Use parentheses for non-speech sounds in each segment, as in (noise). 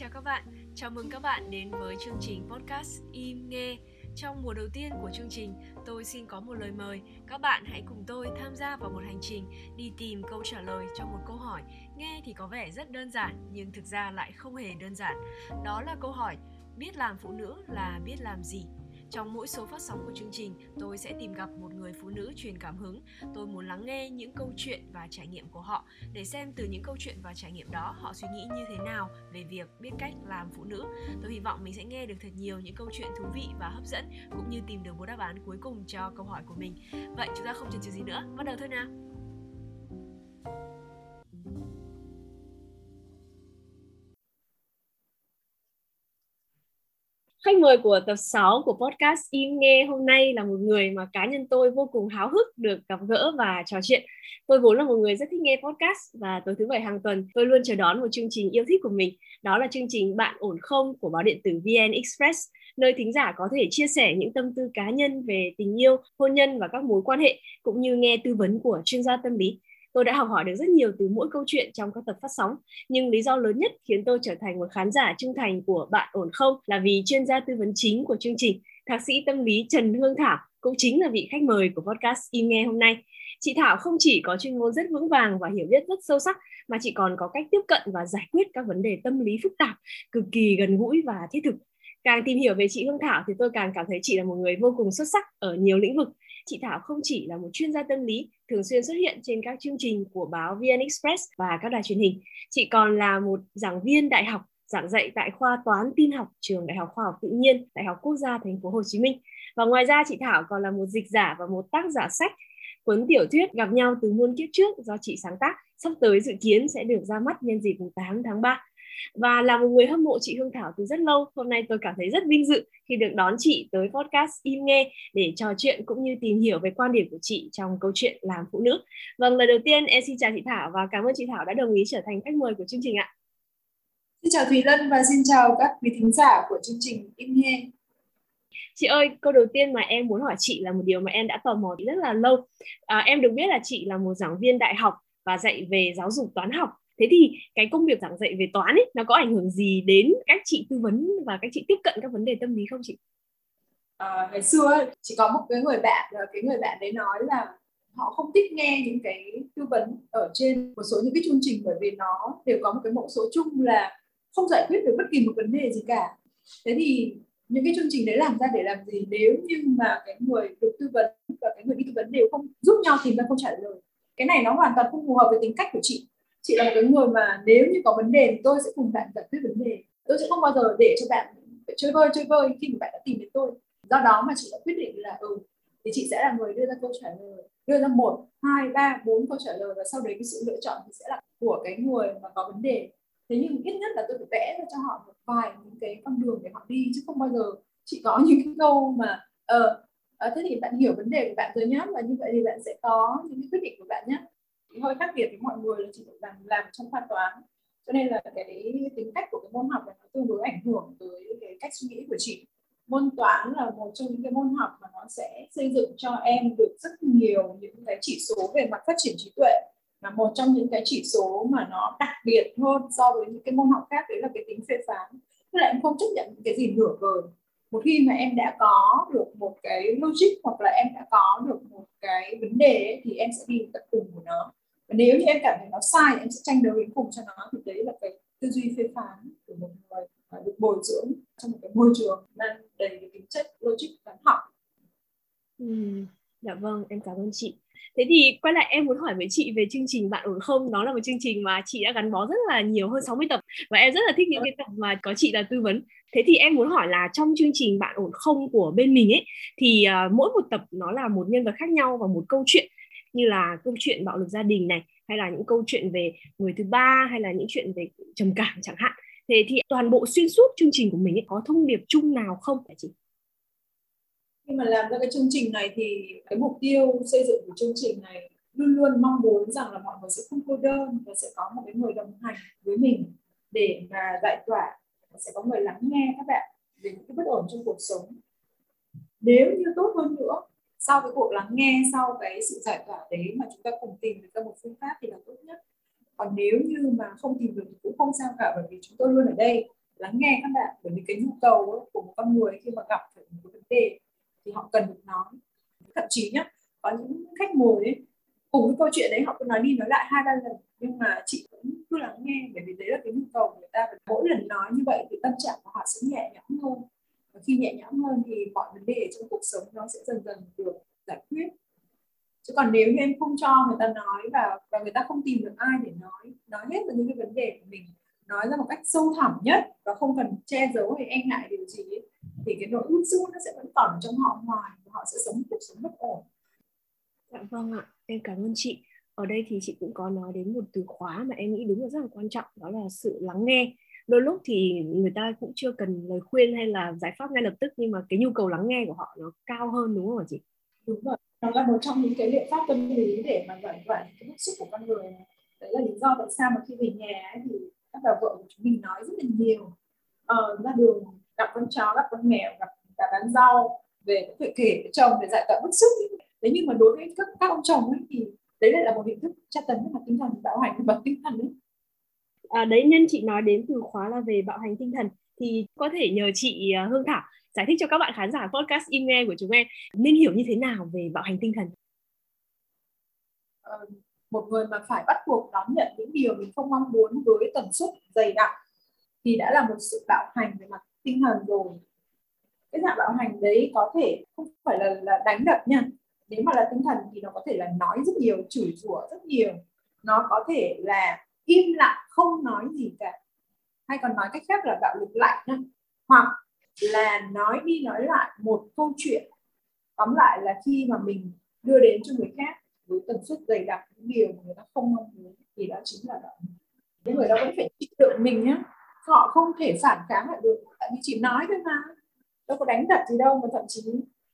Chào các bạn, chào mừng các bạn đến với chương trình podcast Im Nghe. Trong mùa đầu tiên của chương trình, tôi xin có một lời mời. Các bạn hãy cùng tôi tham gia vào một hành trình đi tìm câu trả lời cho một câu hỏi nghe thì có vẻ rất đơn giản nhưng thực ra lại không hề đơn giản. Đó là câu hỏi biết làm phụ nữ là biết làm gì? Trong mỗi số phát sóng của chương trình, tôi sẽ tìm gặp một người phụ nữ truyền cảm hứng. Tôi muốn lắng nghe những câu chuyện và trải nghiệm của họ để xem từ những câu chuyện và trải nghiệm đó họ suy nghĩ như thế nào về việc biết cách làm phụ nữ. Tôi hy vọng mình sẽ nghe được thật nhiều những câu chuyện thú vị và hấp dẫn cũng như tìm được một đáp án cuối cùng cho câu hỏi của mình. Vậy chúng ta không chần chừ gì nữa, bắt đầu thôi nào. Khách mời của tập 6 của podcast Im Nghe hôm nay là một người mà cá nhân tôi vô cùng háo hức được gặp gỡ và trò chuyện. Tôi vốn là một người rất thích nghe podcast và tối thứ bảy hàng tuần tôi luôn chờ đón một chương trình yêu thích của mình. Đó là chương trình Bạn ổn không của báo điện tử VN Express, nơi thính giả có thể chia sẻ những tâm tư cá nhân về tình yêu, hôn nhân và các mối quan hệ, cũng như nghe tư vấn của chuyên gia tâm lý. Tôi đã học hỏi được rất nhiều từ mỗi câu chuyện trong các tập phát sóng, nhưng lý do lớn nhất khiến tôi trở thành một khán giả trung thành của Bạn ổn không là vì chuyên gia tư vấn chính của chương trình, thạc sĩ tâm lý Trần Hương Thảo cũng chính là vị khách mời của podcast Im Nghe hôm nay. Chị Thảo không chỉ có chuyên môn rất vững vàng và hiểu biết rất sâu sắc mà chị còn có cách tiếp cận và giải quyết các vấn đề tâm lý phức tạp cực kỳ gần gũi và thiết thực. Càng tìm hiểu về chị Hương Thảo thì tôi càng cảm thấy chị là một người vô cùng xuất sắc ở nhiều lĩnh vực chị Thảo không chỉ là một chuyên gia tâm lý thường xuyên xuất hiện trên các chương trình của báo VN Express và các đài truyền hình. Chị còn là một giảng viên đại học, giảng dạy tại khoa toán tin học trường Đại học Khoa học Tự nhiên, Đại học Quốc gia Thành phố Hồ Chí Minh. Và ngoài ra, chị Thảo còn là một dịch giả và một tác giả sách, cuốn tiểu thuyết gặp nhau từ muôn kiếp trước do chị sáng tác, sắp tới dự kiến sẽ được ra mắt nhân dịp 8 tháng 3 và là một người hâm mộ chị Hương Thảo từ rất lâu hôm nay tôi cảm thấy rất vinh dự khi được đón chị tới podcast im nghe để trò chuyện cũng như tìm hiểu về quan điểm của chị trong câu chuyện làm phụ nữ vâng lời đầu tiên em xin chào chị Thảo và cảm ơn chị Thảo đã đồng ý trở thành khách mời của chương trình ạ Xin chào Thùy Lân và xin chào các quý thính giả của chương trình Im Nghe. Chị ơi, câu đầu tiên mà em muốn hỏi chị là một điều mà em đã tò mò rất là lâu. À, em được biết là chị là một giảng viên đại học và dạy về giáo dục toán học thế thì cái công việc giảng dạy về toán ấy nó có ảnh hưởng gì đến các chị tư vấn và các chị tiếp cận các vấn đề tâm lý không chị? À, ngày xưa ấy, chỉ có một cái người bạn ờ, cái người bạn đấy nói là họ không thích nghe những cái tư vấn ở trên một số những cái chương trình bởi vì nó đều có một cái mẫu số chung là không giải quyết được bất kỳ một vấn đề gì cả. Thế thì những cái chương trình đấy làm ra để làm gì? Nếu như mà cái người được tư vấn và cái người đi tư vấn đều không giúp nhau tìm ra câu trả lời. Cái này nó hoàn toàn không phù hợp với tính cách của chị chị là một cái người mà nếu như có vấn đề thì tôi sẽ cùng bạn giải quyết vấn đề. Tôi sẽ không bao giờ để cho bạn phải chơi vơi chơi vơi khi mà bạn đã tìm đến tôi. Do đó mà chị đã quyết định là ừ thì chị sẽ là người đưa ra câu trả lời, đưa ra một, hai, ba, bốn câu trả lời và sau đấy cái sự lựa chọn thì sẽ là của cái người mà có vấn đề. Thế nhưng ít nhất là tôi phải vẽ ra cho họ một vài những cái con đường để họ đi, chứ không bao giờ chị có (laughs) những cái câu mà ờ, ờ thế thì bạn hiểu vấn đề của bạn rồi nhé và như vậy thì bạn sẽ có những cái quyết định của bạn nhé hơi khác biệt với mọi người là chị làm làm trong khoa toán. Cho nên là cái tính cách của cái môn học này nó tương đối ảnh hưởng tới cái cách suy nghĩ của chị. Môn toán là một trong những cái môn học mà nó sẽ xây dựng cho em được rất nhiều những cái chỉ số về mặt phát triển trí tuệ. Là một trong những cái chỉ số mà nó đặc biệt hơn so với những cái môn học khác đấy là cái tính phê phán. Tức là em không chấp nhận những cái gì nửa vời. Một khi mà em đã có được một cái logic hoặc là em đã có được một cái vấn đề ấy, thì em sẽ đi tận cùng của nó và nếu như em cảm thấy nó sai em sẽ tranh đấu đến cùng cho nó thì đấy là cái tư duy phê phán của một người à, được bồi dưỡng trong một cái môi trường mang đầy cái tính chất logic toán học. Ừ, dạ vâng em cảm ơn chị. Thế thì quay lại em muốn hỏi với chị về chương trình bạn ổn không. Nó là một chương trình mà chị đã gắn bó rất là nhiều hơn 60 tập và em rất là thích những cái tập mà có chị là tư vấn. Thế thì em muốn hỏi là trong chương trình bạn ổn không của bên mình ấy thì uh, mỗi một tập nó là một nhân vật khác nhau và một câu chuyện như là câu chuyện bạo lực gia đình này hay là những câu chuyện về người thứ ba hay là những chuyện về trầm cảm chẳng hạn. Thế thì toàn bộ xuyên suốt chương trình của mình ấy, có thông điệp chung nào không hả chị? Khi mà làm ra cái chương trình này thì cái mục tiêu xây dựng của chương trình này luôn luôn mong muốn rằng là mọi người sẽ không cô đơn và sẽ có một cái người đồng hành với mình để mà giải tỏa và sẽ có người lắng nghe các bạn về những cái bất ổn trong cuộc sống. Nếu như tốt hơn nữa sau cái cuộc lắng nghe sau cái sự giải tỏa đấy mà chúng ta cùng tìm được ra một phương pháp thì là tốt nhất. Còn nếu như mà không tìm được thì cũng không sao cả bởi vì chúng tôi luôn ở đây lắng nghe các bạn bởi vì cái nhu cầu ấy, của một con người khi mà gặp phải một cái vấn đề thì họ cần được nói. Thậm chí nhá có những khách mời ấy cùng cái câu chuyện đấy họ cứ nói đi nói lại hai ba lần nhưng mà chị cũng cứ lắng nghe bởi vì đấy là cái nhu cầu của người ta. Và mỗi lần nói như vậy thì tâm trạng của họ sẽ nhẹ nhõm hơn khi nhẹ nhõm hơn thì mọi vấn đề trong cuộc sống nó sẽ dần dần được giải quyết. Chứ còn nếu như em không cho người ta nói và và người ta không tìm được ai để nói nói hết được những cái vấn đề của mình nói ra một cách sâu thẳm nhất và không cần che giấu hay e ngại điều gì ấy, thì cái nỗi bức xúc nó sẽ vẫn còn trong họ ngoài và họ sẽ sống cuộc sống bất ổn. Dạ vâng ạ em cảm ơn chị. Ở đây thì chị cũng có nói đến một từ khóa mà em nghĩ đúng là rất là quan trọng đó là sự lắng nghe đôi lúc thì người ta cũng chưa cần lời khuyên hay là giải pháp ngay lập tức nhưng mà cái nhu cầu lắng nghe của họ nó cao hơn đúng không ạ chị? Đúng rồi. Nó là một trong những cái liệu pháp tâm lý để mà giải tỏa cái bức xúc của con người đấy là lý do tại sao mà khi về nhà ấy, thì các bà vợ của chúng mình nói rất là nhiều. Ờ, ra đường gặp con chó gặp con mèo gặp cả bán rau về cũng phải kể với chồng để giải tỏa bức xúc thế nhưng mà đối với các, các ông chồng ấy, thì đấy lại là một hình thức tra tấn về mặt tinh thần bạo hành về mặt tinh thần đấy à, đấy nhân chị nói đến từ khóa là về bạo hành tinh thần. Thì có thể nhờ chị à, Hương Thảo giải thích cho các bạn khán giả podcast im nghe của chúng em nên hiểu như thế nào về bạo hành tinh thần. Ờ, một người mà phải bắt buộc đón nhận những điều mình không mong muốn với tần suất dày đặc thì đã là một sự bạo hành về mặt tinh thần rồi. Cái dạng bạo hành đấy có thể không phải là là đánh đập nha. Nếu mà là tinh thần thì nó có thể là nói rất nhiều chửi rủa rất nhiều. Nó có thể là im lặng không nói gì cả. Hay còn nói cách khác là bạo lực lạnh hoặc là nói đi nói lại một câu chuyện. Tóm lại là khi mà mình đưa đến cho người khác với tần suất dày đặc những điều mà người ta không mong muốn thì đó chính là bạo lực. những người đó vẫn phải chịu đựng mình nhé, họ không thể phản kháng lại được tại vì chỉ nói thôi mà. Đâu có đánh đập gì đâu mà thậm chí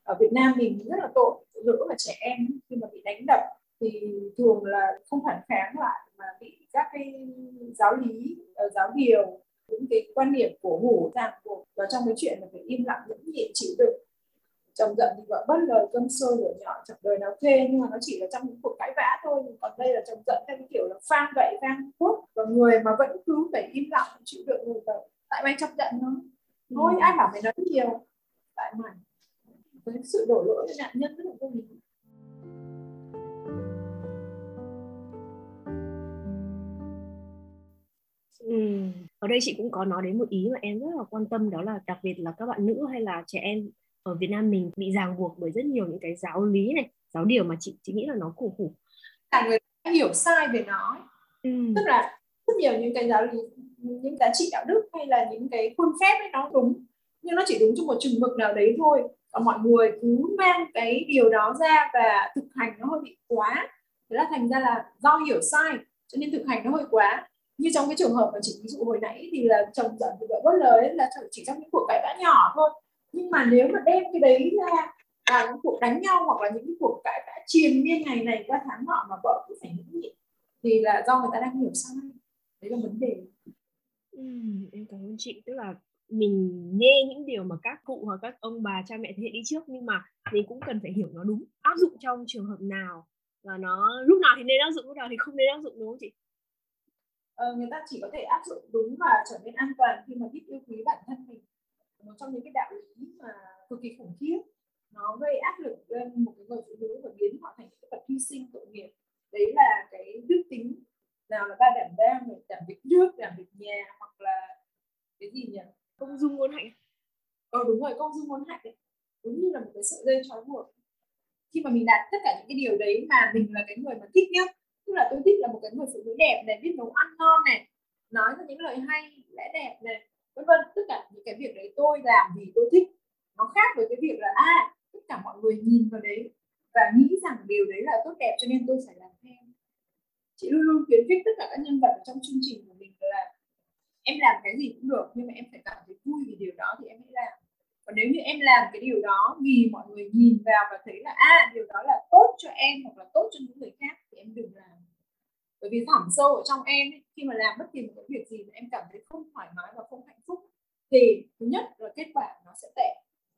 ở Việt Nam mình rất là tội phụ nữ và trẻ em khi mà bị đánh đập thì thường là không phản kháng lại mà bị các cái giáo lý uh, giáo điều những cái quan điểm cổ hủ ràng buộc và trong cái chuyện là phải im lặng nhẫn nhịn chịu đựng. Chồng giận thì vợ bất lời cơm sôi lửa nhỏ chẳng đời nào thê nhưng mà nó chỉ là trong những cuộc cãi vã thôi. Còn đây là chồng giận theo cái kiểu là phang gậy phang cuốc và người mà vẫn cứ phải im lặng chịu đựng người vợ tại mày chấp nhận nó. Thôi ừ. ai bảo mày nói nhiều? Tại mày. Với sự đổ lỗi cho nạn nhân rất là vô lý Ừ. Ở đây chị cũng có nói đến một ý mà em rất là quan tâm đó là đặc biệt là các bạn nữ hay là trẻ em ở Việt Nam mình bị ràng buộc bởi rất nhiều những cái giáo lý này, giáo điều mà chị chị nghĩ là nó cổ hủ. Cả người ta hiểu sai về nó. Ừ. Tức là rất nhiều những cái giáo lý những giá trị đạo đức hay là những cái khuôn phép ấy nó đúng nhưng nó chỉ đúng trong một chừng mực nào đấy thôi và mọi người cứ mang cái điều đó ra và thực hành nó hơi bị quá thế là thành ra là do hiểu sai cho nên thực hành nó hơi quá như trong cái trường hợp mà chị ví dụ hồi nãy thì là chồng giận thì vợ bớt lời là chỉ trong những cuộc cãi vã nhỏ thôi. Nhưng mà nếu mà đem cái đấy ra là những cuộc đánh nhau hoặc là những cuộc cãi vã triền miên ngày này qua tháng nọ mà vợ cứ phải nhẫn nhịn thì là do người ta đang hiểu sai. Đấy là vấn đề. Ừ, em cảm ơn chị. Tức là mình nghe những điều mà các cụ hoặc các ông bà cha mẹ thế hệ đi trước nhưng mà mình cũng cần phải hiểu nó đúng áp dụng trong trường hợp nào. Và nó lúc nào thì nên áp dụng lúc nào thì không nên áp dụng đúng không chị? Ờ, người ta chỉ có thể áp dụng đúng và trở nên an toàn khi mà biết yêu quý bản thân mình. Một trong những cái đạo lý mà cực kỳ khủng khiếp. Nó gây áp lực lên một cái người phụ nữ và biến họ thành cái vật hy sinh tội nghiệp. Đấy là cái đức tính nào là ba đảm đang đảm việc nước đảm việc nhà hoặc là cái gì nhỉ? Công dung ngôn hạnh. Ờ đúng rồi công dung ngôn hạnh đấy. Đúng như là một cái sợi dây trói buộc. Khi mà mình đạt tất cả những cái điều đấy mà mình là cái người mà thích nhất tức là tôi thích là một cái người phụ nữ đẹp này, biết nấu ăn ngon này, nói ra những lời hay, lẽ đẹp này, vân vân. Tất cả những cái việc đấy tôi làm vì tôi thích. Nó khác với cái việc là à tất cả mọi người nhìn vào đấy và nghĩ rằng điều đấy là tốt đẹp, cho nên tôi phải làm theo. Chị luôn luôn khuyến khích tất cả các nhân vật trong chương trình của mình là em làm cái gì cũng được, nhưng mà em phải cảm thấy vui vì điều đó thì em hãy làm còn nếu như em làm cái điều đó vì mọi người nhìn vào và thấy là à điều đó là tốt cho em hoặc là tốt cho những người khác thì em đừng làm. Bởi vì thẳm sâu ở trong em ấy, khi mà làm bất kỳ một cái việc gì mà em cảm thấy không thoải mái và không hạnh phúc thì thứ nhất là kết quả nó sẽ tệ.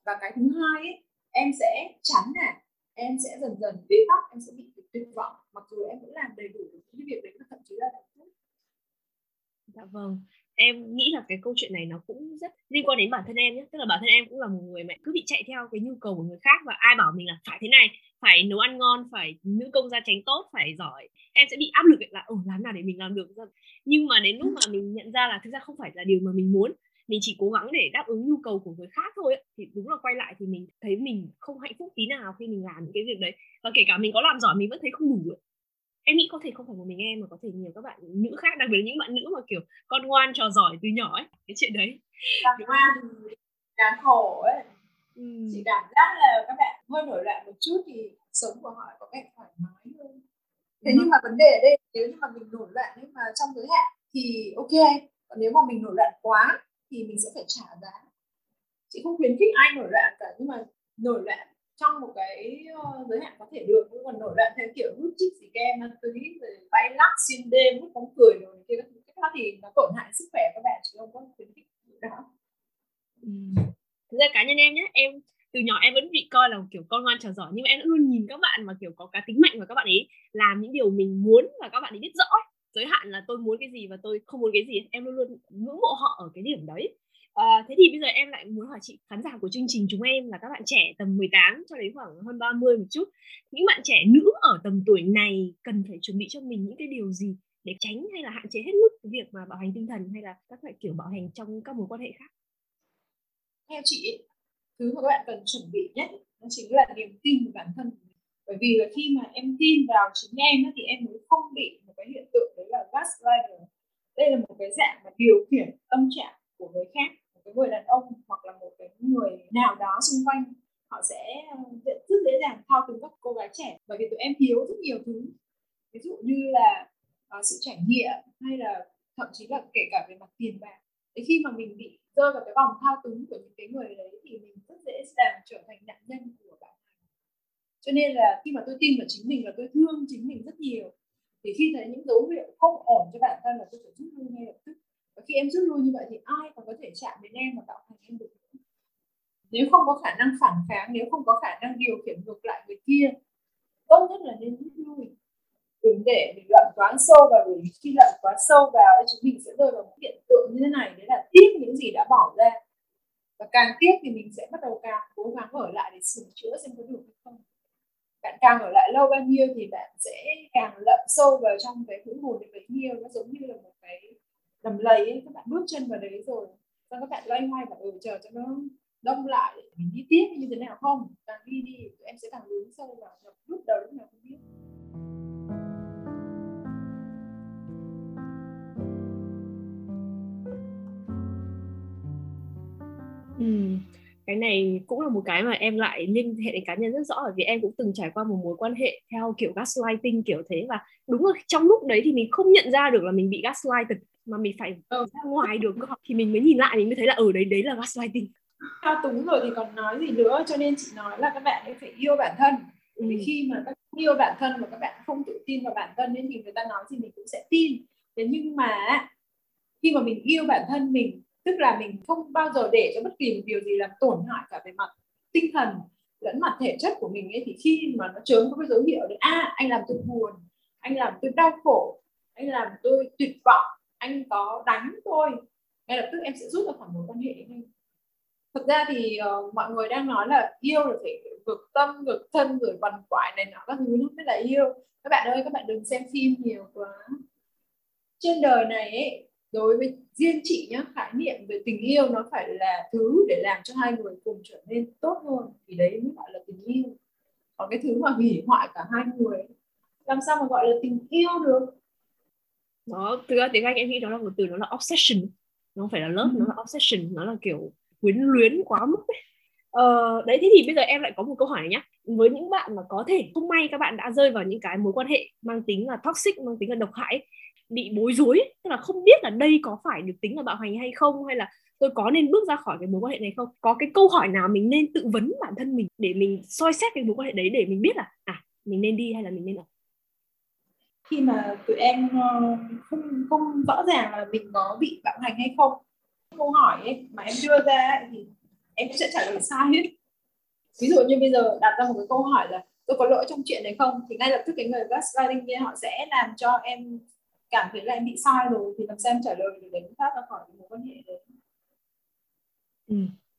Và cái thứ hai ấy, em sẽ chán nản em sẽ dần dần bế tắc em sẽ bị tuyệt vọng. Mặc dù em vẫn làm đầy đủ những cái việc đấy và thậm chí là hạnh phúc dạ vâng em nghĩ là cái câu chuyện này nó cũng rất liên quan đến bản thân em nhé tức là bản thân em cũng là một người mẹ cứ bị chạy theo cái nhu cầu của người khác và ai bảo mình là phải thế này, phải nấu ăn ngon, phải nữ công gia tránh tốt, phải giỏi. Em sẽ bị áp lực là ồ làm nào để mình làm được? Nhưng mà đến lúc mà mình nhận ra là thực ra không phải là điều mà mình muốn, mình chỉ cố gắng để đáp ứng nhu cầu của người khác thôi thì đúng là quay lại thì mình thấy mình không hạnh phúc tí nào khi mình làm những cái việc đấy. Và kể cả mình có làm giỏi mình vẫn thấy không đủ ấy em nghĩ có thể không phải một mình em mà có thể nhiều các bạn nữ khác đặc biệt là những bạn nữ mà kiểu con ngoan trò giỏi từ nhỏ ấy cái chuyện đấy. Con ngoan đáng khổ ấy. Ừ. chỉ cảm giác là các bạn hơi nổi loạn một chút thì sống của họ có vẻ thoải mái hơn. Thế nhưng mà vấn đề ở đây nếu như mà mình nổi loạn nhưng mà trong giới hạn thì ok còn nếu mà mình nổi loạn quá thì mình sẽ phải trả giá. Chị không khuyến khích ai nổi loạn cả nhưng mà nổi loạn trong một cái ờ, giới hạn có thể được, nhưng còn nổi loạn theo kiểu hút chích xì ke ma túy, rồi bay lắc xuyên đêm, hút bóng cười rồi kia thứ. Đó thì nó tổn hại sức khỏe các bạn, chứ không có khuyến khích đó. Ừ. thực ra cá nhân em nhé em từ nhỏ em vẫn bị coi là kiểu con ngoan trò giỏi, nhưng mà em luôn nhìn các bạn mà kiểu có cá tính mạnh và các bạn ấy làm những điều mình muốn và các bạn ấy biết rõ giới hạn là tôi muốn cái gì và tôi không muốn cái gì em luôn luôn ngưỡng mộ họ ở cái điểm đấy. À, thế thì bây giờ em lại muốn hỏi chị khán giả của chương trình chúng em là các bạn trẻ tầm 18 cho đến khoảng hơn 30 một chút. Những bạn trẻ nữ ở tầm tuổi này cần phải chuẩn bị cho mình những cái điều gì để tránh hay là hạn chế hết mức việc mà bạo hành tinh thần hay là các loại kiểu bạo hành trong các mối quan hệ khác? Theo chị, thứ mà các bạn cần chuẩn bị nhất đó chính là niềm tin của bản thân bởi vì là khi mà em tin vào chính em thì em mới không bị một cái hiện tượng đấy là gaslighter đây là một cái dạng mà điều khiển tâm trạng của người khác cái người đàn ông hoặc là một cái người nào đó xung quanh họ sẽ ờ, rất dễ dàng thao túng các cô gái trẻ. Bởi vì tụi em thiếu rất nhiều thứ. Ví dụ như là uh, sự trải nghiệm hay là thậm chí là kể cả về mặt tiền bạc. Thì khi mà mình bị rơi vào cái vòng thao túng của những cái người đấy thì mình rất dễ dàng trở thành nạn nhân của bạn cho nên là khi mà tôi tin vào chính mình và tôi thương chính mình rất nhiều thì khi thấy những dấu hiệu không ổn cho bản thân là tôi phải rút lui ngay lập tức và khi em rút lui như vậy thì ai còn có thể chạm đến em và tạo thành em được nếu không có khả năng phản kháng, nếu không có khả năng điều khiển ngược lại người kia, tốt nhất là nên rút lui. Đừng để mình lặn quá sâu vào vì khi lặn quá sâu vào thì chúng mình sẽ rơi vào một hiện tượng như thế này, đấy là tiếc những gì đã bỏ ra. Và càng tiếc thì mình sẽ bắt đầu càng cố gắng ở lại để sửa chữa xem có được hay không. Bạn càng ở lại lâu bao nhiêu thì bạn sẽ càng lặn sâu vào trong cái hũ hồn đấy bấy nhiêu. Nó giống như là một cái đầm lầy ấy, các bạn bước chân vào đấy rồi xong các bạn loay hoay và ừ chờ cho nó đông lại mình đi tiếp như thế nào không? Càng đi đi em sẽ càng lún sâu vào. Nhập lúc đầu lúc nào không biết. Ừ, cái này cũng là một cái mà em lại liên hệ đến cá nhân rất rõ bởi vì em cũng từng trải qua một mối quan hệ theo kiểu gaslighting kiểu thế và đúng là trong lúc đấy thì mình không nhận ra được là mình bị gaslighted mà mình phải ừ. ra ngoài được thì mình mới nhìn lại mình mới thấy là ở ừ, đấy đấy là gaslighting thao túng rồi thì còn nói gì nữa cho nên chị nói là các bạn ấy phải yêu bản thân ừ. vì khi mà các yêu bản thân mà các bạn không tự tin vào bản thân nên thì người ta nói gì mình cũng sẽ tin thế nhưng mà khi mà mình yêu bản thân mình tức là mình không bao giờ để cho bất kỳ một điều gì làm tổn hại cả về mặt tinh thần lẫn mặt thể chất của mình ấy thì khi mà nó chớm có cái dấu hiệu đấy a à, anh làm tôi buồn anh làm tôi đau khổ anh làm tôi tuyệt vọng anh có đánh tôi ngay lập tức em sẽ rút ra khỏi mối quan hệ ngay thực ra thì uh, mọi người đang nói là yêu là phải ngược tâm ngược thân rồi quằn quại này nọ các thứ nó mới là yêu. Các bạn ơi các bạn đừng xem phim nhiều quá. Trên đời này ấy, đối với riêng chị nhá khái niệm về tình yêu nó phải là thứ để làm cho hai người cùng trở nên tốt hơn thì đấy mới gọi là tình yêu. Còn cái thứ mà hủy hoại cả hai người làm sao mà gọi là tình yêu được? Nó từ tiếng anh em nghĩ đó là một từ nó là obsession nó không phải là love ừ. nó là obsession nó là kiểu quyến luyến quá mức ấy. Ờ, đấy thế thì bây giờ em lại có một câu hỏi này nhá với những bạn mà có thể không may các bạn đã rơi vào những cái mối quan hệ mang tính là toxic mang tính là độc hại bị bối rối tức là không biết là đây có phải được tính là bạo hành hay không hay là tôi có nên bước ra khỏi cái mối quan hệ này không có cái câu hỏi nào mình nên tự vấn bản thân mình để mình soi xét cái mối quan hệ đấy để mình biết là à mình nên đi hay là mình nên ở khi mà tụi em ờ, không không rõ ràng là mình có bị bạo hành hay không? Câu hỏi ấy, mà em đưa ra ấy, thì em sẽ trả lời sai hết. Ví dụ như bây giờ đặt ra một cái câu hỏi là tôi có lỗi trong chuyện này không? Thì ngay lập tức cái người gaslighting kia họ sẽ làm cho em cảm thấy là em bị sai rồi thì làm sao em trả lời để đánh thoát ra khỏi mối quan hệ đấy? Ừ.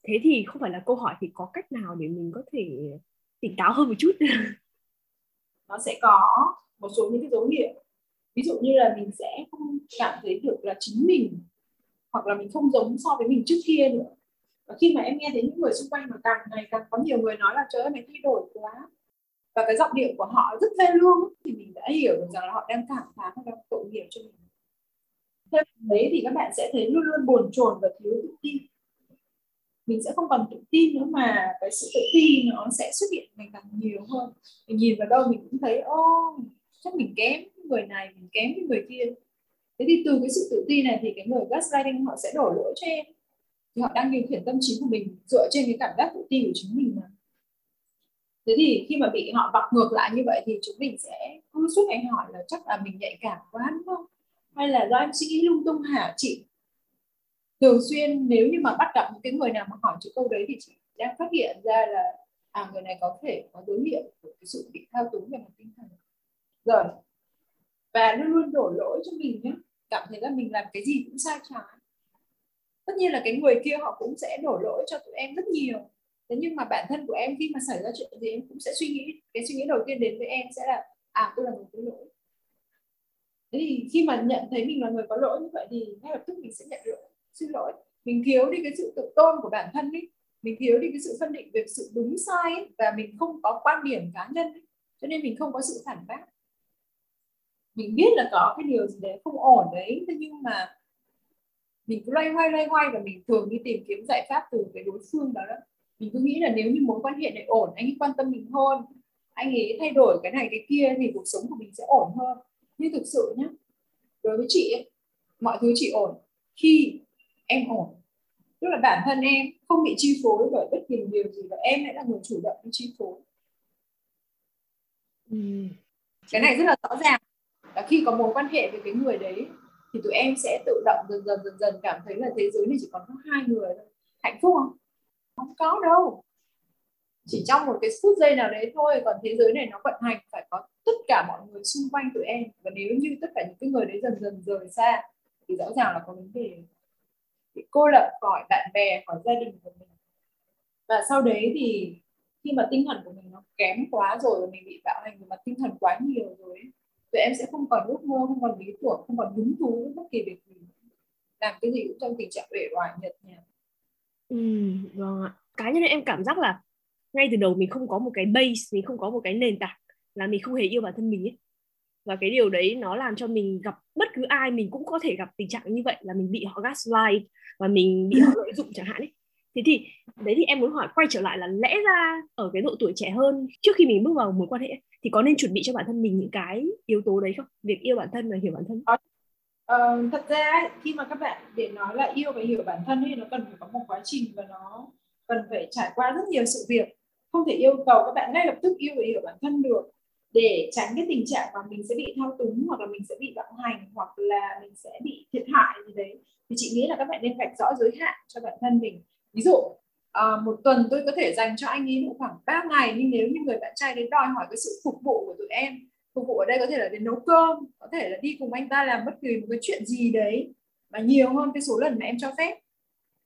thế thì không phải là câu hỏi thì có cách nào để mình có thể tỉnh táo hơn một chút? (laughs) Nó sẽ có một số những cái dấu hiệu. Ví dụ như là mình sẽ không cảm thấy được là chính mình, hoặc là mình không giống so với mình trước kia nữa. Và khi mà em nghe thấy những người xung quanh mà càng ngày càng có nhiều người nói là, trời ơi, mày thay đổi quá. Và cái giọng điệu của họ rất thê lương thì mình đã hiểu được rằng là họ đang cảm thán và đang tội nghiệp cho mình. Thêm đấy thì các bạn sẽ thấy luôn luôn buồn chồn và thiếu tự tin. Mình sẽ không còn tự tin nữa mà cái sự tự tin nó sẽ xuất hiện ngày càng nhiều hơn. Mình nhìn vào đâu mình cũng thấy, ô chắc mình kém người này, mình kém cái người kia. Thế thì từ cái sự tự ti này thì cái người gaslighting họ sẽ đổ lỗi cho em. Thì họ đang điều khiển tâm trí của mình dựa trên cái cảm giác tự ti của chính mình mà. Thế thì khi mà bị họ vặt ngược lại như vậy thì chúng mình sẽ cứ suốt ngày hỏi là chắc là mình nhạy cảm quá, đúng không? Hay là do em suy nghĩ lung tung hả chị? Thường xuyên nếu như mà bắt gặp những cái người nào mà hỏi chữ câu đấy thì chị đang phát hiện ra là à người này có thể có dấu hiệu của cái sự bị thao túng về mặt tinh thần rồi. Và luôn luôn đổ lỗi cho mình nhé. Cảm thấy là mình làm cái gì cũng sai trái. Tất nhiên là cái người kia họ cũng sẽ đổ lỗi cho tụi em rất nhiều. Thế nhưng mà bản thân của em khi mà xảy ra chuyện gì em cũng sẽ suy nghĩ cái suy nghĩ đầu tiên đến với em sẽ là à tôi là người có lỗi. Thế thì khi mà nhận thấy mình là người có lỗi như vậy thì ngay lập tức mình sẽ nhận lỗi xin lỗi. Mình thiếu đi cái sự tự tôn của bản thân ấy. Mình thiếu đi cái sự phân định về sự đúng sai ấy, và mình không có quan điểm cá nhân ấy. cho nên mình không có sự phản bác mình biết là có cái điều gì đấy không ổn đấy thế nhưng mà mình cứ loay hoay loay hoay và mình thường đi tìm kiếm giải pháp từ cái đối phương đó, đó. Mình cứ nghĩ là nếu như mối quan hệ này ổn anh ấy quan tâm mình hơn anh ấy thay đổi cái này cái kia thì cuộc sống của mình sẽ ổn hơn. Nhưng thực sự nhé đối với chị ấy, mọi thứ chỉ ổn khi em ổn. Tức là bản thân em không bị chi phối bởi bất kỳ điều gì và em lại là người chủ động đi chi phối. Ừ. cái này rất là rõ ràng là khi có mối quan hệ với cái người đấy, thì tụi em sẽ tự động dần dần dần dần cảm thấy là thế giới này chỉ còn có hai người thôi. Hạnh phúc không? Không có đâu. Chỉ trong một cái phút giây nào đấy thôi, còn thế giới này nó vận hành, phải có tất cả mọi người xung quanh tụi em. Và nếu như tất cả những cái người đấy dần dần rời xa, thì rõ ràng là có vấn đề bị cô lập, khỏi bạn bè, khỏi gia đình của mình. Và sau đấy thì khi mà tinh thần của mình nó kém quá rồi, mình bị bạo hành về mặt tinh thần quá nhiều rồi tụi em sẽ không còn ước mơ, không còn lý tưởng, không còn hứng thú với bất kỳ việc gì. Làm cái gì cũng trong tình trạng uể oải, nhợt nhạt. Ừ vâng ạ. Cá nhân em cảm giác là ngay từ đầu mình không có một cái base, mình không có một cái nền tảng là mình không hề yêu bản thân mình ấy. Và cái điều đấy nó làm cho mình gặp bất cứ ai, mình cũng có thể gặp tình trạng như vậy là mình bị họ gaslight và mình bị họ lợi dụng chẳng hạn ấy. Thế thì, đấy thì em muốn hỏi quay trở lại là lẽ ra ở cái độ tuổi trẻ hơn trước khi mình bước vào mối quan hệ thì có nên chuẩn bị cho bản thân mình những cái yếu tố đấy không? Việc yêu bản thân và hiểu bản thân. Ờ, thật ra khi mà các bạn để nói là yêu và hiểu bản thân thì nó cần phải có một quá trình và nó cần phải trải qua rất nhiều sự việc. Không thể yêu cầu các bạn ngay lập tức yêu và hiểu bản thân được để tránh cái tình trạng mà mình sẽ bị thao túng hoặc là mình sẽ bị bạo hành hoặc là mình sẽ bị thiệt hại gì đấy. Thì chị nghĩ là các bạn nên vạch rõ giới hạn cho bản thân mình. Ví dụ à, một tuần tôi có thể dành cho anh ấy khoảng 3 ngày nhưng nếu như người bạn trai đến đòi hỏi cái sự phục vụ của tụi em phục vụ ở đây có thể là đến nấu cơm có thể là đi cùng anh ta làm bất kỳ một cái chuyện gì đấy mà nhiều hơn cái số lần mà em cho phép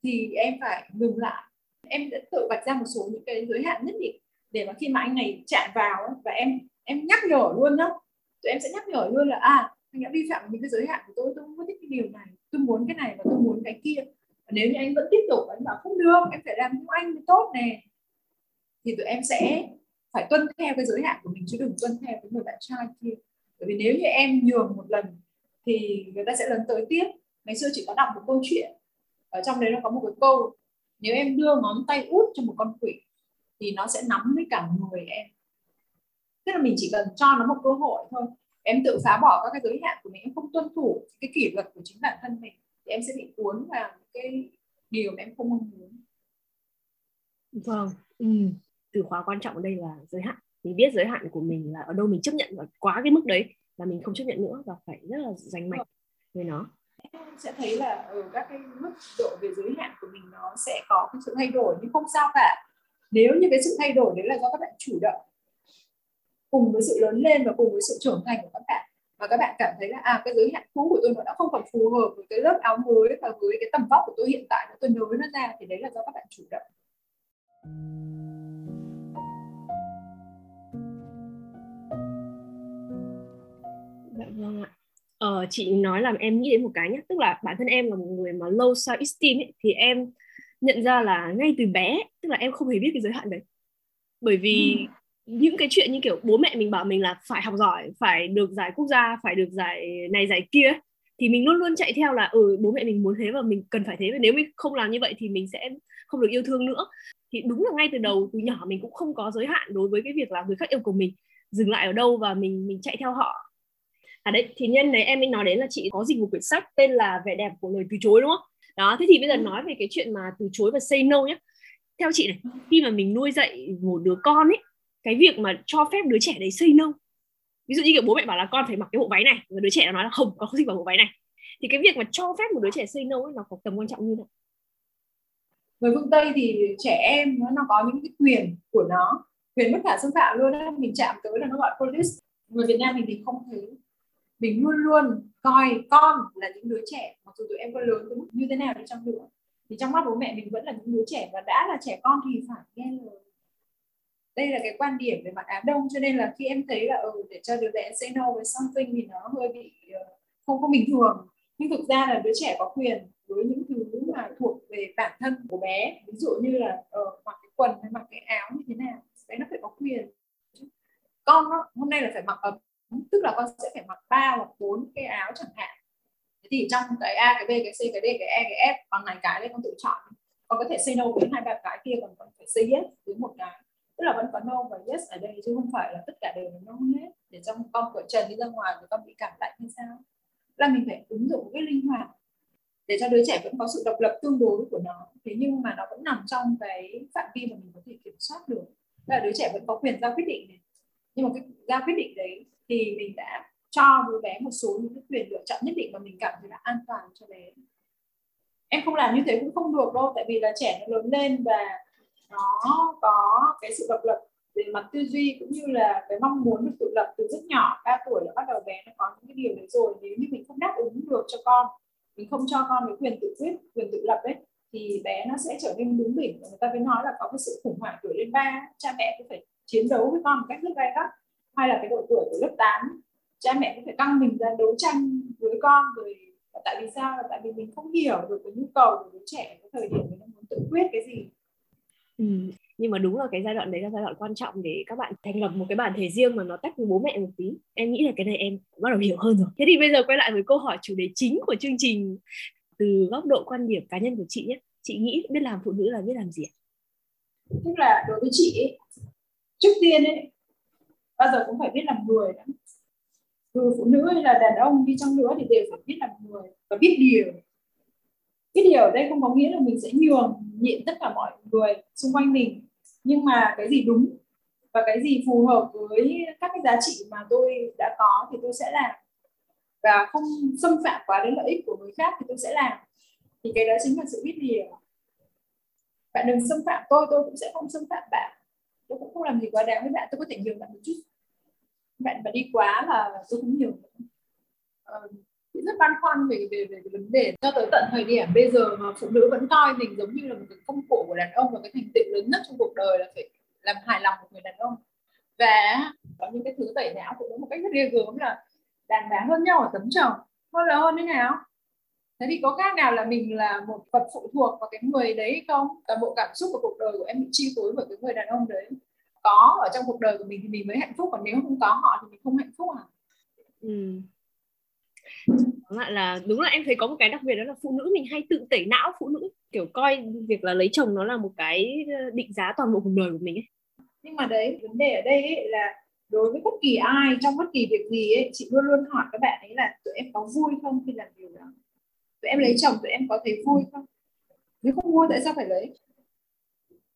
thì em phải ngừng lại. Em đã tự vạch ra một số những cái giới hạn nhất định để mà khi mà anh này chạm vào và em em nhắc nhở luôn đó. Tụi em sẽ nhắc nhở luôn là à anh đã vi phạm những cái giới hạn của tôi tôi không có thích cái điều này tôi muốn cái này và tôi muốn cái kia nếu như anh vẫn tiếp tục, anh bảo không được, em phải làm như anh mới tốt nè. Thì tụi em sẽ phải tuân theo cái giới hạn của mình, chứ đừng tuân theo cái người bạn trai kia. Bởi vì nếu như em nhường một lần, thì người ta sẽ lần tới tiếp. Ngày xưa chỉ có đọc một câu chuyện, ở trong đấy nó có một cái câu, nếu em đưa ngón tay út cho một con quỷ, thì nó sẽ nắm lấy cả người em. Tức là mình chỉ cần cho nó một cơ hội thôi. Em tự phá bỏ các cái giới hạn của mình, em không tuân thủ cái kỷ luật của chính bản thân mình thì em sẽ bị cuốn vào cái điều mà em không mong muốn. Vâng ừ. từ khóa quan trọng ở đây là giới hạn. Mình biết giới hạn của mình là ở đâu mình chấp nhận và quá cái mức đấy là mình không chấp nhận nữa và phải rất là dành mạch với nó. Em sẽ thấy là ở các cái mức độ về giới hạn của mình nó sẽ có cái sự thay đổi nhưng không sao cả. Nếu như cái sự thay đổi đấy là do các bạn chủ động cùng với sự lớn lên và cùng với sự trưởng thành của các bạn mà các bạn cảm thấy là à cái giới hạn cũ của tôi nó đã không còn phù hợp với cái lớp áo mới và với cái tầm vóc của tôi hiện tại tôi nới nó ra thì đấy là do các bạn chủ động Dạ vâng ạ. Ờ, chị nói làm em nghĩ đến một cái nhé, tức là bản thân em là một người mà low self esteem ấy, thì em nhận ra là ngay từ bé, tức là em không hề biết cái giới hạn đấy. Bởi vì ừ. Những cái chuyện như kiểu bố mẹ mình bảo mình là phải học giỏi, phải được giải quốc gia, phải được giải này giải kia thì mình luôn luôn chạy theo là ừ bố mẹ mình muốn thế và mình cần phải thế. Và nếu mình không làm như vậy thì mình sẽ không được yêu thương nữa. Thì đúng là ngay từ đầu từ nhỏ mình cũng không có giới hạn đối với cái việc là người khác yêu cầu mình dừng lại ở đâu và mình mình chạy theo họ. À đấy thì nhân đấy em mới nói đến là chị có dịch một quyển sách tên là vẻ đẹp của lời từ chối đúng không? Đó thế thì bây giờ nói về cái chuyện mà từ chối và say no nhé theo chị này khi mà mình nuôi dạy một đứa con ấy cái việc mà cho phép đứa trẻ đấy say no ví dụ như kiểu bố mẹ bảo là con phải mặc cái bộ váy này. Và đứa trẻ nó nói là không con không thích mặc bộ váy này. Thì cái việc mà cho phép một đứa trẻ say no ấy nó có tầm quan trọng như thế người phương tây thì trẻ em nó, nó có những cái quyền của nó quyền bất khả xâm phạm luôn á. Mình chạm tới là nó gọi police. Người việt nam mình thì không thấy mình luôn luôn coi con là những đứa trẻ mặc dù tụi em có lớn tới như thế nào đi chăng nữa. Thì trong mắt bố mẹ mình vẫn là những đứa trẻ và đã là trẻ con thì phải nghe lời đây là cái quan điểm về mặt Á Đông cho nên là khi em thấy là ừ, để cho đứa bé say no với something thì nó hơi bị uh, không có bình thường. Nhưng thực ra là đứa trẻ có quyền với những thứ mà thuộc về bản thân của bé. Ví dụ như là uh, mặc cái quần hay mặc cái áo như thế nào bé nó phải có quyền. Con đó, hôm nay là phải mặc ấm tức là con sẽ phải mặc ba hoặc bốn cái áo chẳng hạn. Thế thì trong cái a cái b cái c cái d cái e cái f bằng này cái đấy con tự chọn. Con có thể say no với hai ba cái kia còn con phải say yes với một cái tức là vẫn có no và yes ở đây chứ không phải là tất cả đều là no hết. Để trong con của trần đi ra ngoài thì con bị cảm lạnh hay sao? Là mình phải ứng dụng cái linh hoạt để cho đứa trẻ vẫn có sự độc lập tương đối của nó. Thế nhưng mà nó vẫn nằm trong cái phạm vi mà mình có thể kiểm soát được. Là đứa trẻ vẫn có quyền ra quyết định này. Nhưng mà cái ra quyết định đấy thì mình đã cho đứa bé một số những cái quyền lựa chọn nhất định mà mình cảm thấy là an toàn cho bé. Em không làm như thế cũng không được đâu, tại vì là trẻ nó lớn lên và nó có cái sự độc lập về mặt tư duy cũng như là cái mong muốn được tự lập từ rất nhỏ. 3 tuổi là bắt đầu bé nó có những cái điều đấy rồi. Nếu như mình không đáp ứng được cho con, mình không cho con cái quyền tự quyết, quyền tự lập ấy, thì bé nó sẽ trở nên bướng bỉnh. Người ta mới nói là có cái sự khủng hoảng tuổi lên ba, cha mẹ cũng phải chiến đấu với con một cách rất gay gắt. Hay là cái độ tuổi của lớp 8 cha mẹ cũng phải căng mình ra đấu tranh với con rồi. Tại vì sao? Là tại vì mình không hiểu được cái nhu cầu của đứa trẻ cái thời điểm mình muốn tự quyết cái gì. Ừ nhưng mà đúng là cái giai đoạn đấy là giai đoạn quan trọng để các bạn thành lập một cái bản thể riêng mà nó tách với bố mẹ một tí. Em nghĩ là cái này em bắt đầu hiểu hơn rồi. Thế thì bây giờ quay lại với câu hỏi chủ đề chính của chương trình từ góc độ quan điểm cá nhân của chị nhé. Chị nghĩ biết làm phụ nữ là biết làm gì tức là đối với chị ấy, trước tiên ấy bao giờ cũng phải biết làm người đã. Từ phụ nữ hay là đàn ông đi chăng nữa thì đều phải biết làm người và biết điều. Biết điều ở đây không có nghĩa là mình sẽ nhường nhịn tất cả mọi người xung quanh mình nhưng mà cái gì đúng và cái gì phù hợp với các cái giá trị mà tôi đã có thì tôi sẽ làm. Và không xâm phạm quá đến lợi ích của người khác thì tôi sẽ làm. Thì cái đó chính là sự biết điều bạn đừng xâm phạm tôi tôi cũng sẽ không xâm phạm bạn. Tôi cũng không làm gì quá đáng với bạn, tôi có thể nhường bạn một chút. Bạn mà đi quá là tôi cũng nhường. Ờ, rất băn khoăn về, về về vấn đề. Cho tới tận thời điểm bây giờ mà phụ nữ vẫn coi mình giống như là một cái công cụ của đàn ông và cái thành tựu lớn nhất trong cuộc đời là phải làm hài lòng một người đàn ông. Và có những cái thứ tẩy não phụ nữ một cách rất ghê gớm là đàn bà hơn nhau ở tấm chồng. Hơn là hơn thế nào? Thế thì có khác nào là mình là một vật phụ thuộc vào cái người đấy không? Toàn bộ cảm xúc của cuộc đời của em bị chi phối bởi cái người đàn ông đấy. Có ở trong cuộc đời của mình thì mình mới hạnh phúc còn nếu không có họ thì mình không hạnh phúc à? Ừ. Đúng là đúng là em thấy có một cái đặc biệt đó là phụ nữ mình hay tự tẩy não phụ nữ kiểu coi việc là lấy chồng nó là một cái ờ, định giá toàn bộ cuộc đời của mình ấy. Nhưng mà đấy vấn đề ở đây ấy là đối với bất kỳ ai trong bất kỳ việc gì ấy chị luôn luôn hỏi các bạn ấy là tụi em có vui không khi làm điều đó? Tụi em lấy chồng tụi em có thấy vui không? Nếu không vui tại sao phải lấy?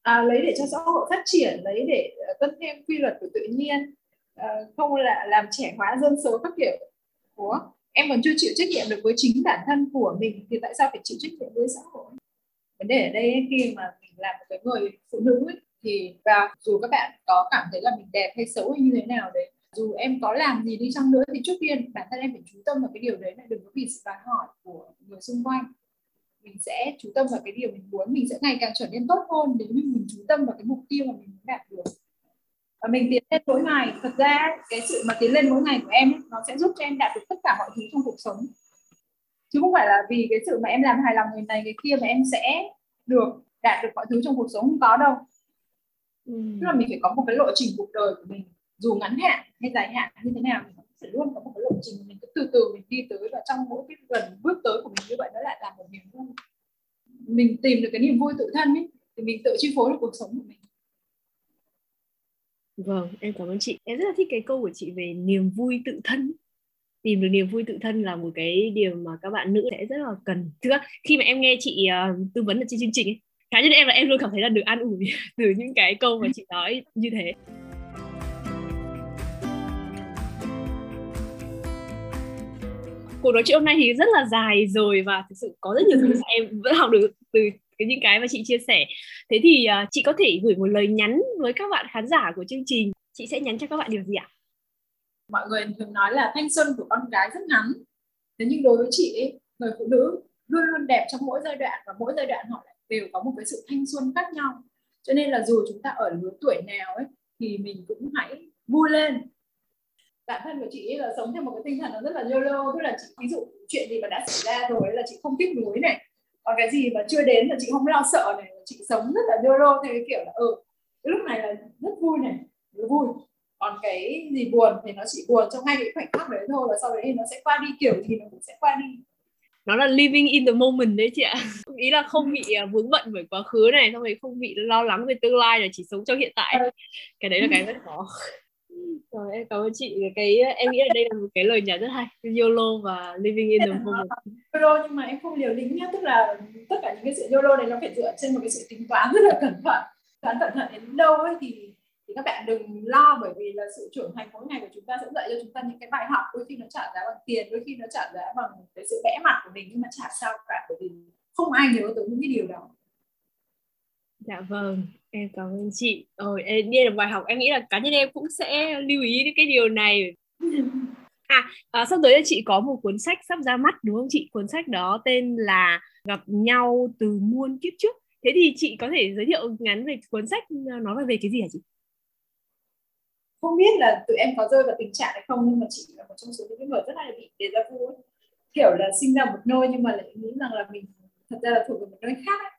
À, lấy để cho xã hội phát triển lấy để ờ, tuân theo quy luật của tự nhiên à, không là làm trẻ hóa dân số các kiểu. Của em còn chưa chịu trách nhiệm được với chính bản thân của mình thì tại sao phải chịu trách nhiệm với xã hội? Vấn đề ở đây ấy, khi mà mình làm một cái người phụ nữ ấy, thì và dù các bạn có cảm thấy là mình đẹp hay xấu hay như thế nào đấy dù em có làm gì đi chăng nữa thì trước tiên bản thân em phải chú tâm vào cái điều đấy là đừng có vì sự đòi hỏi của người xung quanh. Mình sẽ chú tâm vào cái điều mình muốn mình sẽ ngày càng trở nên tốt hơn nếu như mình chú tâm vào cái mục tiêu mà mình muốn đạt được và mình tiến lên mỗi ngày. Thật ra cái sự mà tiến lên mỗi ngày của em nó sẽ giúp cho em đạt được tất cả mọi thứ trong cuộc sống. Chứ không phải là vì cái sự mà em làm hài lòng người này người kia mà em sẽ được đạt được mọi thứ trong cuộc sống. Không có đâu. Ừ. tức là mình phải có một cái lộ trình cuộc đời của mình dù ngắn hạn hay dài hạn như thế nào mình sẽ luôn có một cái lộ trình mình cứ từ từ mình đi tới. Và trong mỗi cái lần bước tới của mình như vậy nó lại là một niềm vui. Mình tìm được cái niềm vui tự thân ấy thì mình tự chi phối được cuộc sống của mình Vâng, em cảm ơn chị. Em rất là thích cái câu của chị về niềm vui tự thân. Tìm được niềm vui tự thân là một cái điều mà các bạn nữ sẽ rất là cần. Thực ra khi mà em nghe chị uh, tư vấn ở trên chương trình ấy, cá nhân em là em luôn cảm thấy là được an ủi (laughs) từ những cái câu mà chị nói như thế. cuộc nói chuyện hôm nay thì rất là dài rồi và thực sự có rất nhiều thứ em vẫn học được từ những cái mà chị chia sẻ. Thế thì uh, chị có thể gửi một lời nhắn với các bạn khán giả của chương trình. Chị sẽ nhắn cho các bạn điều gì ạ? Mọi người thường nói là thanh xuân của con gái rất ngắn. Thế nhưng đối với chị ấy, người phụ nữ luôn luôn đẹp trong mỗi giai đoạn và mỗi giai đoạn họ đều có một cái sự thanh xuân khác nhau. Cho nên là dù chúng ta ở lứa tuổi nào ấy thì mình cũng hãy vui lên. Bản thân của chị ấy là sống theo một cái tinh thần nó rất là yolo tức là chị ví dụ chuyện gì mà đã xảy ra rồi là chị không tiếc nuối này còn cái gì mà chưa đến là chị không lo sợ này chị sống rất là yolo theo cái kiểu là ừ lúc này là rất vui này rất vui. Còn cái gì buồn thì nó chỉ buồn trong ngay cái khoảnh khắc đấy thôi và sau đấy thì nó sẽ qua đi kiểu gì nó cũng sẽ qua đi. Nó là living in the moment đấy chị ạ. (laughs) Ý là không bị à, vướng bận bởi quá khứ này xong rồi không bị lo lắng về tương lai là chỉ sống trong hiện tại. Ờ. cái đấy là cái rất khó rồi em cảm ơn chị. Cái em nghĩ là đây là một cái lời nhắn rất hay. YOLO và living in the moment. YOLO nhưng mà em không liều lĩnh nhá. Tức là tất cả những cái sự YOLO này nó phải dựa trên một cái sự tính toán rất là cẩn thận. Toán cẩn thận đến đâu ấy thì thì các bạn đừng lo bởi vì là sự trưởng thành mỗi ngày của chúng ta sẽ dạy cho chúng ta những cái bài học. Đôi khi nó trả giá bằng tiền đôi khi nó trả giá bằng cái sự vẽ mặt của mình nhưng mà chả sao cả bởi vì không ai nhớ tới những cái điều đó dạ vâng em cảm ơn chị. Rồi nghe được bài học em nghĩ là cá nhân em cũng sẽ lưu ý đến cái điều này. (laughs) À, à sắp tới chị có một cuốn sách sắp ra mắt đúng không chị? Cuốn sách đó tên là gặp nhau từ muôn kiếp trước. Thế thì chị có thể giới thiệu ngắn về cuốn sách à, nói về cái gì hả chị? Không biết là tụi em có rơi vào tình trạng hay không nhưng mà chị là một trong số những người rất là bị đề ra vu kiểu là sinh ra một nơi nhưng mà lại nghĩ rằng là mình thật ra là thuộc về một nơi khác ấy.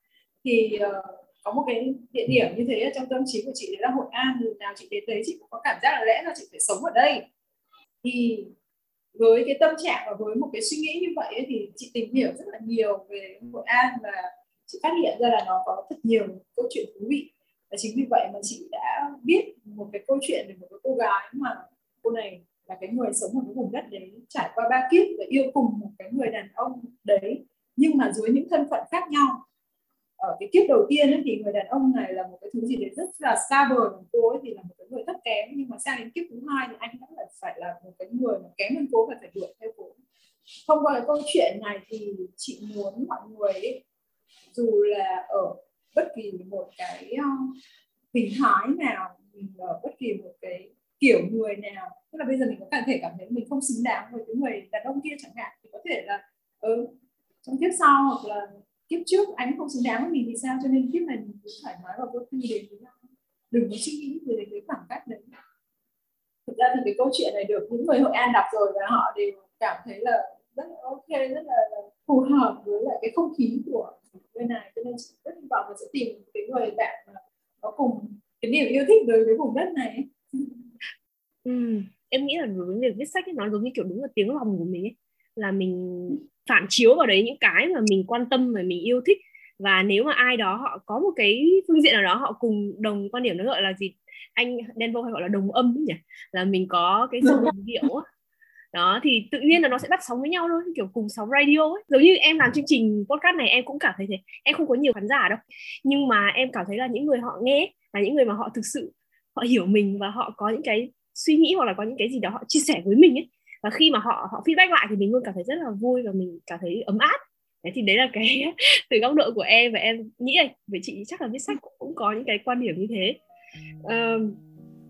thì uh, có một cái địa điểm như thế trong tâm trí của chị đấy là hội an. Từ nào chị đến đấy chị cũng có cảm giác là lẽ là chị phải sống ở đây? Thì với cái tâm trạng và với một cái suy nghĩ như vậy ấy, thì chị tìm hiểu rất là nhiều về hội an và chị phát hiện ra là nó có thật nhiều câu chuyện thú vị. Và chính vì vậy mà chị đã viết một cái câu chuyện về một cái cô gái mà cô này là cái người sống ở cái vùng đất đấy trải qua ba kiếp và yêu cùng một cái người đàn ông đấy nhưng mà dưới những thân phận khác nhau ở cái kiếp đầu tiên ấy, thì người đàn ông này là một cái thứ gì đấy rất là xa vời của cô ấy thì là một cái người thấp kém. Nhưng mà sang đến kiếp thứ hai thì anh vẫn là phải là một cái người mà kém hơn cô và phải đuổi theo cô. Thông qua cái câu chuyện này thì chị muốn mọi người ấy, dù là ở bất kỳ một cái ờ, hình thái nào mình ở bất kỳ một cái kiểu người nào tức là bây giờ mình có thể cảm thấy mình không xứng đáng với cái người đàn ông kia chẳng hạn thì có thể là ừ, trong kiếp sau hoặc là kiếp trước anh không xứng đáng với mình thì sao? Cho nên kiếp này mình cứ thoải mái và vô tư đến với nhau đừng có suy nghĩ về cái khoảng cách đấy. Thực ra thì cái câu chuyện này được những người hội an đọc rồi và họ đều cảm thấy là rất là ok rất là phù hợp với lại cái không khí của nơi này. Cho nên chị rất hy vọng là sẽ tìm cái người bạn mà có cùng cái niềm yêu thích đối với vùng đất này. Ừ. em nghĩ là với việc viết sách ấy, nó giống như kiểu đúng là tiếng lòng của mình ấy. Là mình phản chiếu vào đấy những cái mà mình quan tâm và mình yêu thích. Và nếu mà ai đó họ có một cái phương diện nào đó họ cùng đồng quan điểm nó gọi là gì? Anh Denver hay gọi là đồng âm nhỉ? Là mình có cái sự đồng điệu đó thì tự nhiên là nó sẽ bắt sóng với nhau thôi kiểu cùng sóng radio ấy. Giống như em làm chương trình podcast này em cũng cảm thấy thế. Em không có nhiều khán giả đâu. Nhưng mà em cảm thấy là những người họ nghe là những người mà họ thực sự họ hiểu mình và họ có những cái suy nghĩ hoặc là có những cái gì đó họ chia sẻ với mình ấy và khi mà họ họ feedback lại thì mình luôn cảm thấy rất là vui và mình cảm thấy ấm áp. Đấy thì đấy là cái (laughs) từ góc độ của em và em nghĩ là với chị chắc là viết sách cũng, cũng có những cái quan điểm như thế. Uh,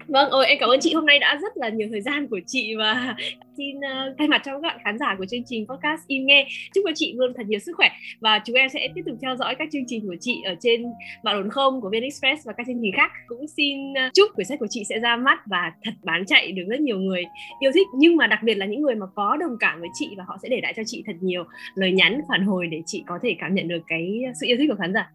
Vâng, ôi em cảm ơn chị. Hôm nay đã rất là nhiều thời gian của chị và (laughs) xin uh, thay mặt cho các bạn khán giả của chương trình podcast im nghe. Chúc cho chị luôn thật nhiều sức khỏe và chúng em sẽ tiếp tục theo dõi các chương trình của chị ở trên mạng đồn không của VN Express và các chương trình khác. Cũng xin uh, chúc quyển sách của chị sẽ ra mắt và thật bán chạy được rất nhiều người yêu thích. Nhưng mà đặc biệt là những người mà có đồng cảm với chị và họ sẽ để lại cho chị thật nhiều lời nhắn phản hồi để chị có thể cảm nhận được cái sự yêu thích của khán giả.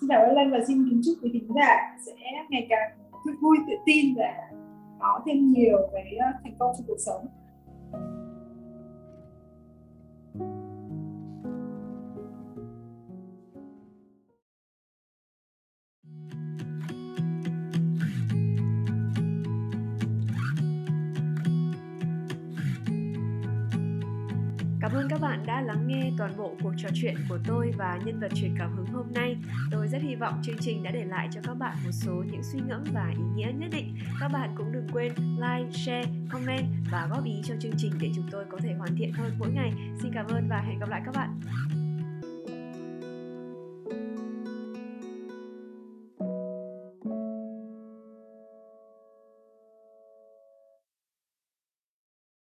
Xin cảm ơn Lan và xin kính chúc quý khán giả sẽ ngày càng vui tự tin và có thêm nhiều cái ờ, thành công trong cuộc sống. Các bạn đã lắng nghe toàn bộ cuộc trò chuyện của tôi và nhân vật truyền cảm hứng hôm nay. Tôi rất hy vọng chương trình đã để lại cho các bạn một số những suy ngẫm và ý nghĩa nhất định. Các bạn cũng đừng quên like, share, comment và góp ý cho chương trình để chúng tôi có thể hoàn thiện hơn mỗi ngày. Xin cảm ơn và hẹn gặp lại các bạn.